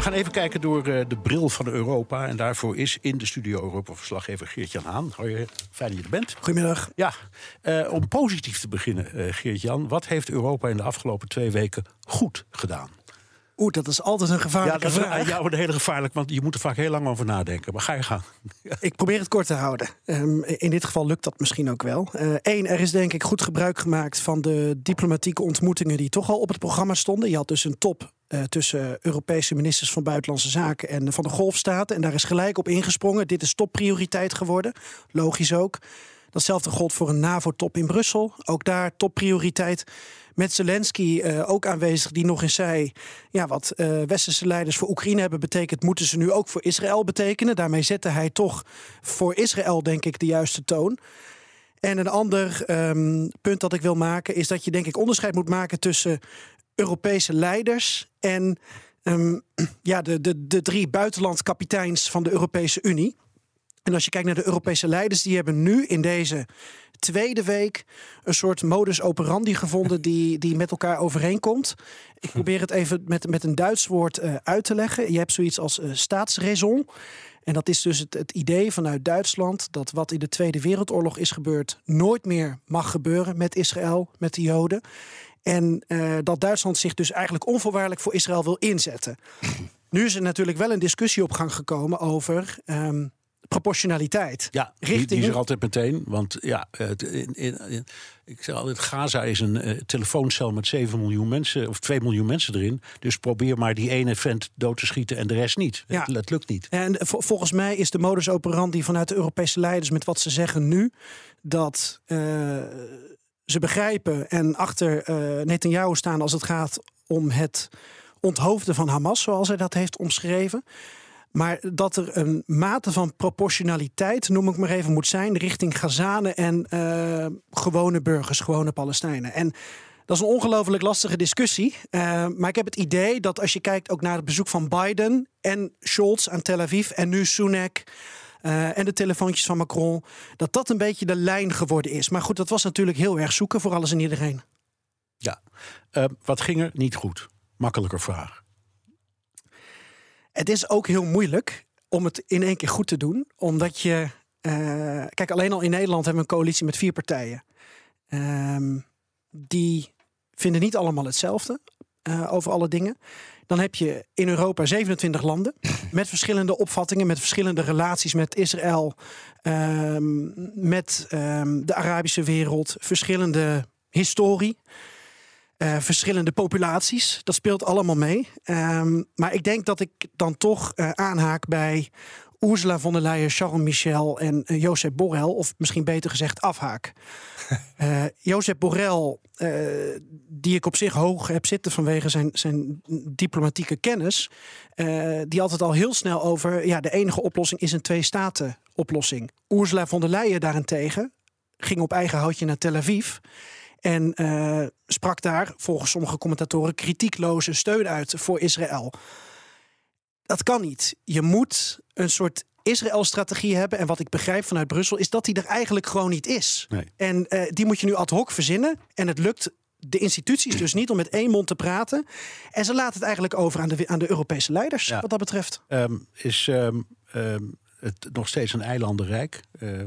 We gaan even kijken door eh, de bril van Europa. En daarvoor is in de studio Europa-verslaggever Geert-Jan Haan. Hoi, fijn dat je er bent. Goedemiddag. Ja, eh, om positief te beginnen, eh, Geert-Jan. Wat heeft Europa in de afgelopen twee weken goed gedaan? Oeh, dat is altijd een Ja, gevaarlijke dat is vraag. ja, een hele gevaarlijk, want je moet er vaak heel lang over nadenken. Maar ga je gang. Ik probeer het kort te houden. Ehm, in dit geval lukt dat misschien ook wel. Eén, er is denk ik goed gebruik gemaakt van de diplomatieke ontmoetingen die toch al op het programma stonden. Je had dus een top eh, tussen Europese ministers van Buitenlandse Zaken en van de Golfstaten. En daar is gelijk op ingesprongen. Dit is topprioriteit geworden. Logisch ook. Datzelfde gold voor een NAVO-top in Brussel. Ook daar topprioriteit. Met Zelensky eh, ook aanwezig, die nog eens zei: ja, wat eh, westerse leiders voor Oekraïne hebben betekend, moeten ze nu ook voor Israël betekenen. Daarmee zette hij toch voor Israël, denk ik, de juiste toon. En een ander ehm, punt dat ik wil maken is dat je, denk ik, onderscheid moet maken tussen Europese leiders en ehm, ja, de, de, de drie buitenlandkapiteins van de Europese Unie. En als je kijkt naar de Europese leiders, die hebben nu in deze tweede week een soort modus operandi gevonden die, die met elkaar overeenkomt. Ik probeer het even met, met een Duits woord eh, uit te leggen. Je hebt zoiets als uh, staatsraison. En dat is dus het, het idee vanuit Duitsland dat wat in de Tweede Wereldoorlog is gebeurd, nooit meer mag gebeuren met Israël, met de Joden. En uh, dat Duitsland zich dus eigenlijk onvoorwaardelijk voor Israël wil inzetten. Nu is er natuurlijk wel een discussie op gang gekomen over um, proportionaliteit. Ja, die, die, is er altijd meteen. Want ja, in, in, in, ik zeg altijd, Gaza is een uh, telefooncel met 7 miljoen mensen, of 2 miljoen mensen erin. Dus probeer maar die ene vent dood te schieten en de rest niet. Ja. Het, het lukt niet. En vol, volgens mij is de modus operandi vanuit de Europese leiders met wat ze zeggen nu, dat uh, ze begrijpen en achter uh, Netanyahu staan als het gaat om het onthoofden van Hamas, zoals hij dat heeft omschreven. Maar dat er een mate van proportionaliteit, noem ik maar even, moet zijn richting Gazanen en uh, gewone burgers, gewone Palestijnen. En dat is een ongelooflijk lastige discussie. Uh, maar ik heb het idee dat als je kijkt ook naar het bezoek van Biden en Scholz aan Tel Aviv en nu Sunak. Uh, en de telefoontjes van Macron, dat dat een beetje de lijn geworden is. Maar goed, dat was natuurlijk heel erg zoeken voor alles en iedereen. Ja, uh, wat ging er niet goed? Makkelijker vraag. Het is ook heel moeilijk om het in één keer goed te doen. Omdat je. Uh, kijk, alleen al in Nederland hebben we een coalitie met vier partijen. Uh, die vinden niet allemaal hetzelfde uh, over alle dingen. Dan heb je in Europa 27 landen met verschillende opvattingen, met verschillende relaties met Israël, um, met um, de Arabische wereld, verschillende historie. Uh, verschillende populaties. Dat speelt allemaal mee. Um, maar ik denk dat ik dan toch uh, aanhaak bij Ursula von der Leyen, Charles Michel en uh, Josep Borrell. Of misschien beter gezegd afhaak. Josep Borrell, die ik op zich hoog heb zitten vanwege zijn, zijn diplomatieke kennis. die altijd al heel snel over, ja, de enige oplossing is een twee-staten oplossing. Ursula von der Leyen daarentegen ging op eigen houtje naar Tel Aviv. En uh, sprak daar, volgens sommige commentatoren, kritiekloze steun uit voor Israël. Dat kan niet. Je moet een soort Israël-strategie hebben. En wat ik begrijp vanuit Brussel is dat die er eigenlijk gewoon niet is. Nee. En uh, die moet je nu ad hoc verzinnen. En het lukt de instituties dus niet om met één mond te praten. En ze laten het eigenlijk over aan de, aan de Europese leiders, ja. wat dat betreft. Um, is um, um, het nog steeds een eilandenrijk, uh,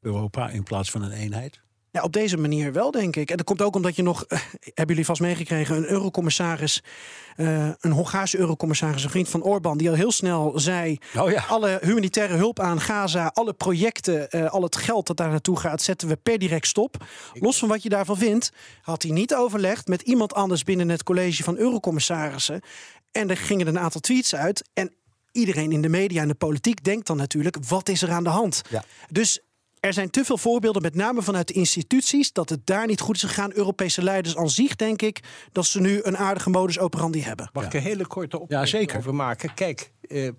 Europa, in plaats van een eenheid? Ja, op deze manier wel, denk ik. En dat komt ook omdat je nog, uh, hebben jullie vast meegekregen, een eurocommissaris, uh, een Hongaarse eurocommissaris, een vriend van Orbán, die al heel snel zei: oh ja. alle humanitaire hulp aan Gaza, alle projecten, uh, al het geld dat daar naartoe gaat, zetten we per direct stop. Los van wat je daarvan vindt, had hij niet overlegd met iemand anders binnen het college van eurocommissarissen. En er gingen een aantal tweets uit. En iedereen in de media en de politiek denkt dan natuurlijk: wat is er aan de hand? Ja. Dus er zijn te veel voorbeelden, met name vanuit de instituties, dat het daar niet goed is gegaan. Europese leiders aan zich, denk ik, dat ze nu een aardige modus operandi hebben. Mag ik een hele korte Ja, opmerking zeker. over maken? Kijk, uh,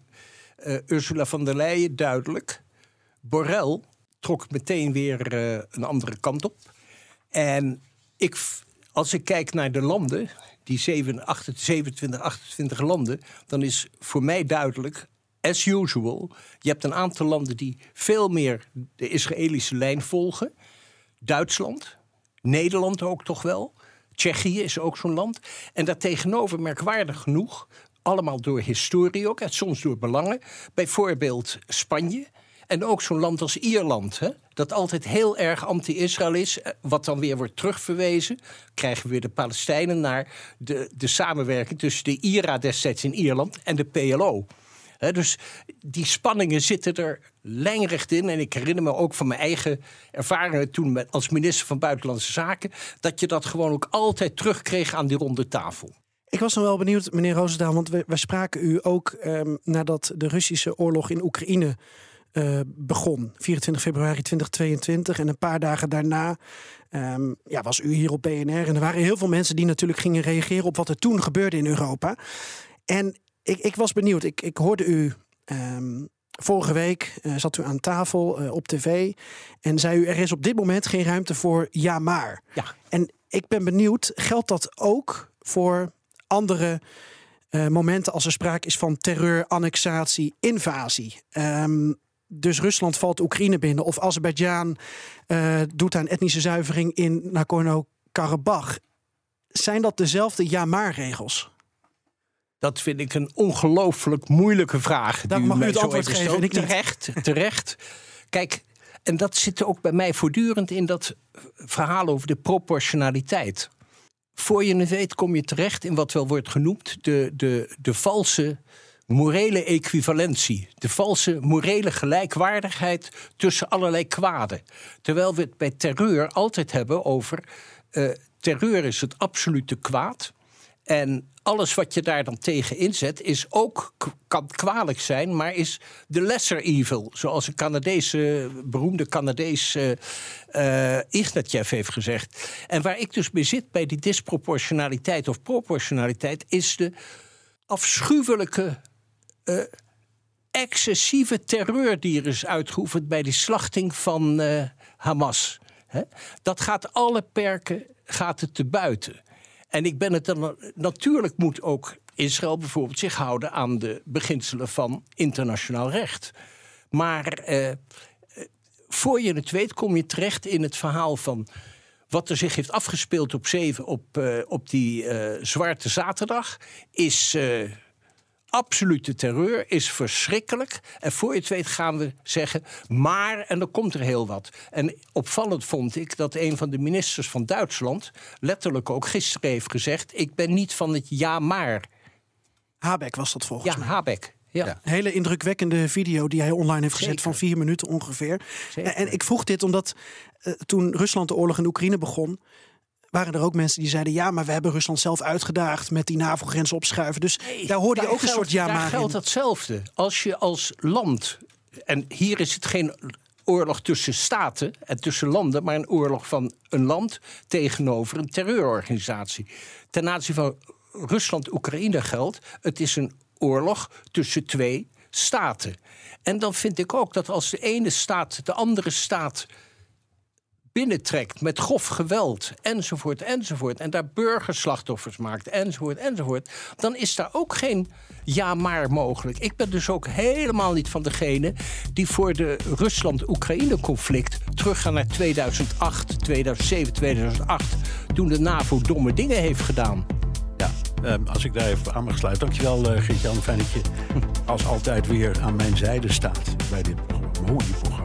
Uh, Ursula von der Leyen duidelijk. Borrell trok meteen weer uh, een andere kant op. En ik, als ik kijk naar de landen, die 27, 28 landen, dan is voor mij duidelijk as usual. Je hebt een aantal landen die veel meer de Israëlische lijn volgen. Duitsland, Nederland ook toch wel. Tsjechië is ook zo'n land. En daartegenover, merkwaardig genoeg, allemaal door historie ook, en soms door belangen. Bijvoorbeeld Spanje. En ook zo'n land als Ierland, hè, dat altijd heel erg anti-Israël is, eh, wat dan weer wordt terugverwezen. Krijgen we weer de Palestijnen naar de, de samenwerking tussen de IRA destijds in Ierland en de PLO dus die spanningen zitten er lijnrecht in. En ik herinner me ook van mijn eigen ervaringen toen als minister van Buitenlandse Zaken, dat je dat gewoon ook altijd terugkreeg aan die ronde tafel. Ik was nog wel benieuwd, meneer Roosendaal, want we, spraken u ook ehm, nadat de Russische oorlog in Oekraïne uh, begon. 24 februari 2022. En een paar dagen daarna ehm, ja, was u hier op BNR. En er waren heel veel mensen die natuurlijk gingen reageren op wat er toen gebeurde in Europa. En ik, ik was benieuwd. Ik, ik hoorde u um, vorige week uh, zat u aan tafel uh, op tv en zei u er is op dit moment geen ruimte voor ja maar. Ja. En ik ben benieuwd, geldt dat ook voor andere uh, momenten als er sprake is van terreur, annexatie, invasie? Um, dus Rusland valt Oekraïne binnen of Azerbeidzjan doet aan etnische zuivering in Nagorno-Karabakh. Zijn dat dezelfde ja-maar-regels? Dat vind ik een ongelooflijk moeilijke vraag. Dan mag u het antwoord geven. ik terecht, terecht. Kijk, en dat zit ook bij mij voortdurend in dat verhaal over de proportionaliteit. Voor je het weet kom je terecht in wat wel wordt genoemd de, de, de valse morele equivalentie. De valse morele gelijkwaardigheid tussen allerlei kwaden. Terwijl we het bij terreur altijd hebben over... Uh, terreur is het absolute kwaad. En alles wat je daar dan tegen inzet, is ook, kan kwalijk zijn, maar is de lesser evil. Zoals een Canadese, beroemde Canadees uh, uh, Ignatjev heeft gezegd. En waar ik dus mee zit bij die disproportionaliteit of proportionaliteit, is de afschuwelijke. Uh, excessieve terreur die er is uitgeoefend bij die slachting van Hamas. Dat gaat alle perken gaat het te buiten. En ik ben het dan. Natuurlijk moet ook Israël bijvoorbeeld zich houden aan de beginselen van internationaal recht. Maar eh, eh, voor je het weet, kom je terecht in het verhaal van wat er zich heeft afgespeeld op, zeven, op, uh, op die uh, Zwarte Zaterdag. Is absolute terreur is verschrikkelijk. En voor je het weet gaan we zeggen, maar, en dan komt er heel wat. En opvallend vond ik dat een van de ministers van Duitsland letterlijk ook gisteren heeft gezegd: Ik ben niet van het ja, maar. Habeck was dat volgens ja, mij. Habeck. Ja. Een hele indrukwekkende video die hij online heeft gezet van vier minuten ongeveer. En ik vroeg dit omdat uh, toen Rusland de oorlog in Oekraïne begon, waren er ook mensen die zeiden: ja, maar we hebben Rusland zelf uitgedaagd met die NAVO-grens opschuiven. Dus daar hoorde je ook een soort ja, maar. Daar geldt hetzelfde. Als je als land, en hier is het geen oorlog tussen staten en tussen landen, maar een oorlog van een land tegenover een terreurorganisatie. Ten aanzien van Rusland-Oekraïne geldt: het is een oorlog tussen twee staten. En dan vind ik ook dat als de ene staat de andere staat binnentrekt met grof geweld, enzovoort, enzovoort, en daar burgerslachtoffers maakt, enzovoort, enzovoort, dan is daar ook geen ja maar mogelijk. Ik ben dus ook helemaal niet van degene die voor de Rusland-Oekraïne-conflict teruggaan naar 2008, 2007, 2008, toen de NAVO domme dingen heeft gedaan. Ja, ehm, als ik daar even aan mag sluiten. Dankjewel, uh, Geert-Jan. Fijn dat je als altijd weer aan mijn zijde staat bij dit mooie programma.